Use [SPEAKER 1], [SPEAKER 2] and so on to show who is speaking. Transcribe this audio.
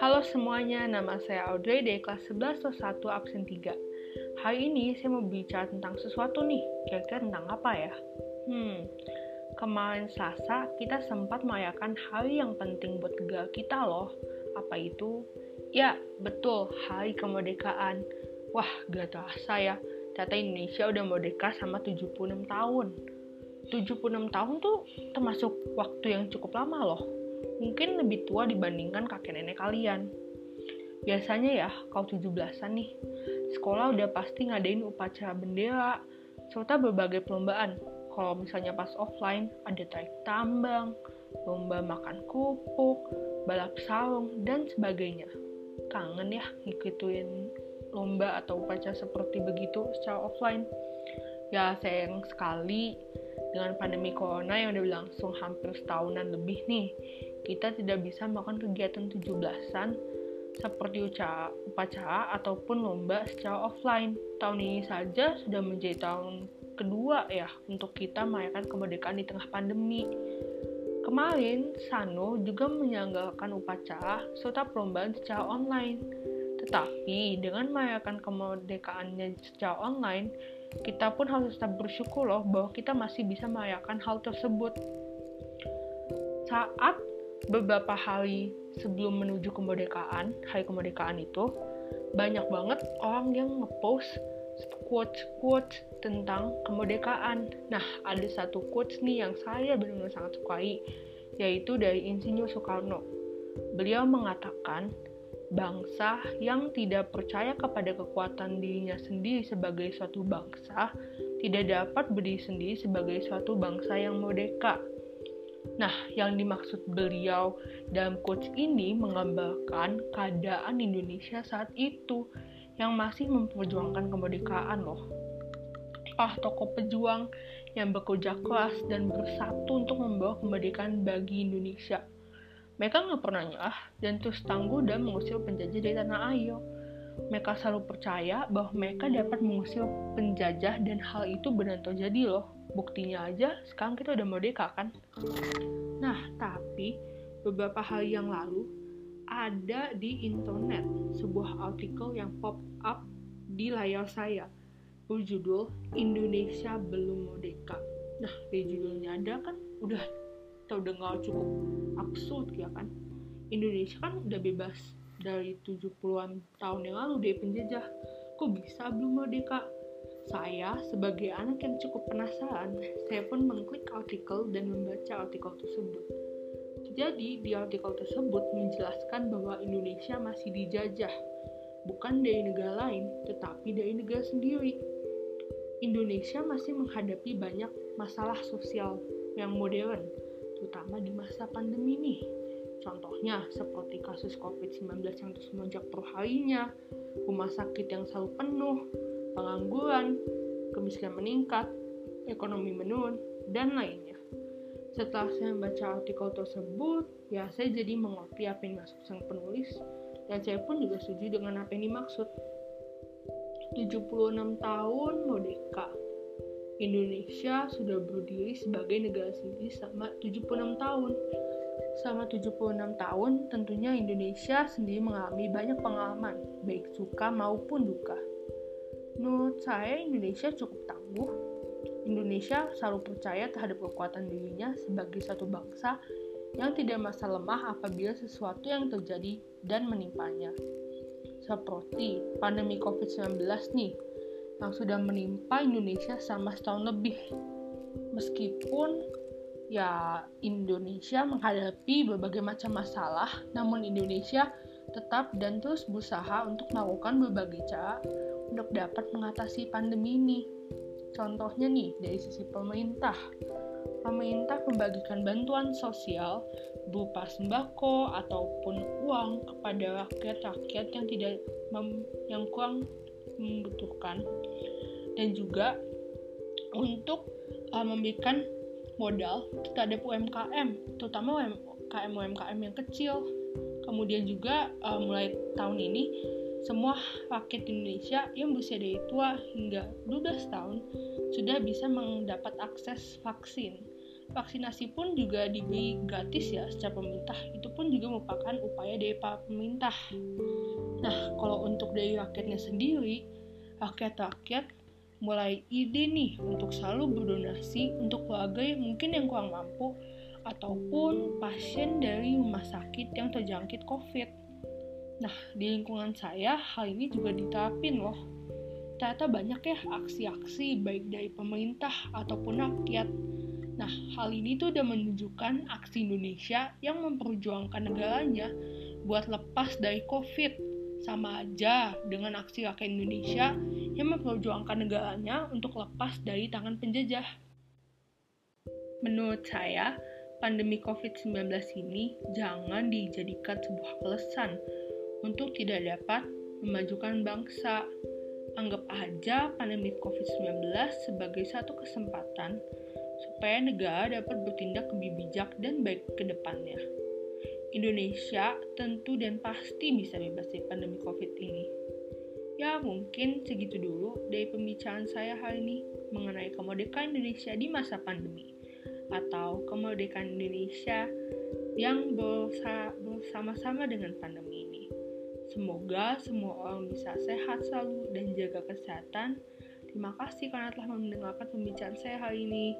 [SPEAKER 1] Halo semuanya, nama saya Audrey dari kelas 11 1 absen 3. Hari ini saya mau bicara tentang sesuatu nih, kira-kira tentang apa ya? Hmm, kemarin Selasa kita sempat merayakan hari yang penting buat negara kita loh. Apa itu? Ya, betul, hari kemerdekaan. Wah, gak terasa ya, ternyata Indonesia udah merdeka sama 76 tahun. 76 tahun tuh termasuk waktu yang cukup lama loh mungkin lebih tua dibandingkan kakek nenek kalian. Biasanya ya, kalau 17-an nih, sekolah udah pasti ngadain upacara bendera, serta berbagai perlombaan. Kalau misalnya pas offline, ada tarik tambang, lomba makan kupuk, balap sarung, dan sebagainya. Kangen ya ngikutin lomba atau upacara seperti begitu secara offline. Ya sayang sekali dengan pandemi corona yang udah berlangsung hampir setahunan lebih nih, kita tidak bisa melakukan kegiatan 17-an seperti upacara ataupun lomba secara offline. Tahun ini saja sudah menjadi tahun kedua ya untuk kita merayakan kemerdekaan di tengah pandemi. Kemarin, Sano juga menyelenggarakan upacara serta perlombaan secara online. Tetapi dengan merayakan kemerdekaannya secara online, kita pun harus tetap bersyukur loh bahwa kita masih bisa merayakan hal tersebut. Saat beberapa hari sebelum menuju kemerdekaan, hari kemerdekaan itu, banyak banget orang yang ngepost quotes-quotes tentang kemerdekaan. Nah, ada satu quotes nih yang saya benar-benar sangat sukai, yaitu dari Insinyur Soekarno. Beliau mengatakan, bangsa yang tidak percaya kepada kekuatan dirinya sendiri sebagai suatu bangsa tidak dapat berdiri sendiri sebagai suatu bangsa yang merdeka. Nah, yang dimaksud beliau dalam quotes ini menggambarkan keadaan Indonesia saat itu yang masih memperjuangkan kemerdekaan loh. Ah, tokoh pejuang yang bekerja keras dan bersatu untuk membawa kemerdekaan bagi Indonesia. Mereka nggak pernah nyerah dan terus tangguh dan mengusir penjajah dari tanah air. Mereka selalu percaya bahwa mereka dapat mengusir penjajah dan hal itu benar terjadi loh. Buktinya aja sekarang kita udah merdeka kan? Nah, tapi beberapa hari yang lalu ada di internet sebuah artikel yang pop up di layar saya berjudul Indonesia belum merdeka. Nah, di judulnya ada kan udah terdengar cukup absurd ya kan. Indonesia kan udah bebas dari 70-an tahun yang lalu dari penjajah. Kok bisa belum merdeka? Saya sebagai anak yang cukup penasaran, saya pun mengklik artikel dan membaca artikel tersebut. Jadi, di artikel tersebut menjelaskan bahwa Indonesia masih dijajah, bukan dari negara lain, tetapi dari negara sendiri. Indonesia masih menghadapi banyak masalah sosial yang modern, terutama di masa pandemi nih. Contohnya seperti kasus COVID-19 yang terus melonjak per harinya, rumah sakit yang selalu penuh, pengangguran, kemiskinan meningkat, ekonomi menurun, dan lainnya. Setelah saya membaca artikel tersebut, ya saya jadi mengerti apa yang dimaksud sang penulis, dan saya pun juga setuju dengan apa yang dimaksud. 76 tahun merdeka. Indonesia sudah berdiri sebagai negara sendiri selama 76 tahun. Selama 76 tahun, tentunya Indonesia sendiri mengalami banyak pengalaman, baik suka maupun duka. Menurut saya Indonesia cukup tangguh. Indonesia selalu percaya terhadap kekuatan dirinya sebagai satu bangsa yang tidak masa lemah apabila sesuatu yang terjadi dan menimpanya. Seperti pandemi COVID-19 nih, yang sudah menimpa Indonesia selama setahun lebih. Meskipun ya Indonesia menghadapi berbagai macam masalah, namun Indonesia tetap dan terus berusaha untuk melakukan berbagai cara untuk dapat mengatasi pandemi ini. Contohnya nih dari sisi pemerintah. Pemerintah membagikan bantuan sosial berupa sembako ataupun uang kepada rakyat-rakyat yang tidak yang kurang membutuhkan dan juga untuk uh, memberikan modal terhadap UMKM, terutama UMKM UMKM yang kecil. Kemudian juga uh, mulai tahun ini semua rakyat Indonesia yang berusia dari tua hingga 12 tahun sudah bisa mendapat akses vaksin. vaksinasi pun juga diberi gratis ya secara pemerintah. Itu pun juga merupakan upaya dari pemerintah. Nah, kalau untuk dari rakyatnya sendiri, rakyat-rakyat mulai ide nih untuk selalu berdonasi untuk keluarga yang mungkin yang kurang mampu ataupun pasien dari rumah sakit yang terjangkit COVID. Nah, di lingkungan saya hal ini juga diterapin loh. Ternyata banyak ya aksi-aksi baik dari pemerintah ataupun rakyat. Nah, hal ini tuh udah menunjukkan aksi Indonesia yang memperjuangkan negaranya buat lepas dari COVID. Sama aja dengan aksi rakyat Indonesia yang memperjuangkan negaranya untuk lepas dari tangan penjajah. Menurut saya, pandemi COVID-19 ini jangan dijadikan sebuah alasan untuk tidak dapat memajukan bangsa. Anggap aja pandemi COVID-19 sebagai satu kesempatan supaya negara dapat bertindak lebih bijak dan baik ke depannya. Indonesia tentu dan pasti bisa bebas dari pandemi COVID ini. Ya, mungkin segitu dulu dari pembicaraan saya hari ini mengenai kemerdekaan Indonesia di masa pandemi atau kemerdekaan Indonesia yang bersama-sama dengan pandemi ini. Semoga semua orang bisa sehat selalu dan jaga kesehatan. Terima kasih karena telah mendengarkan pembicaraan saya hari ini.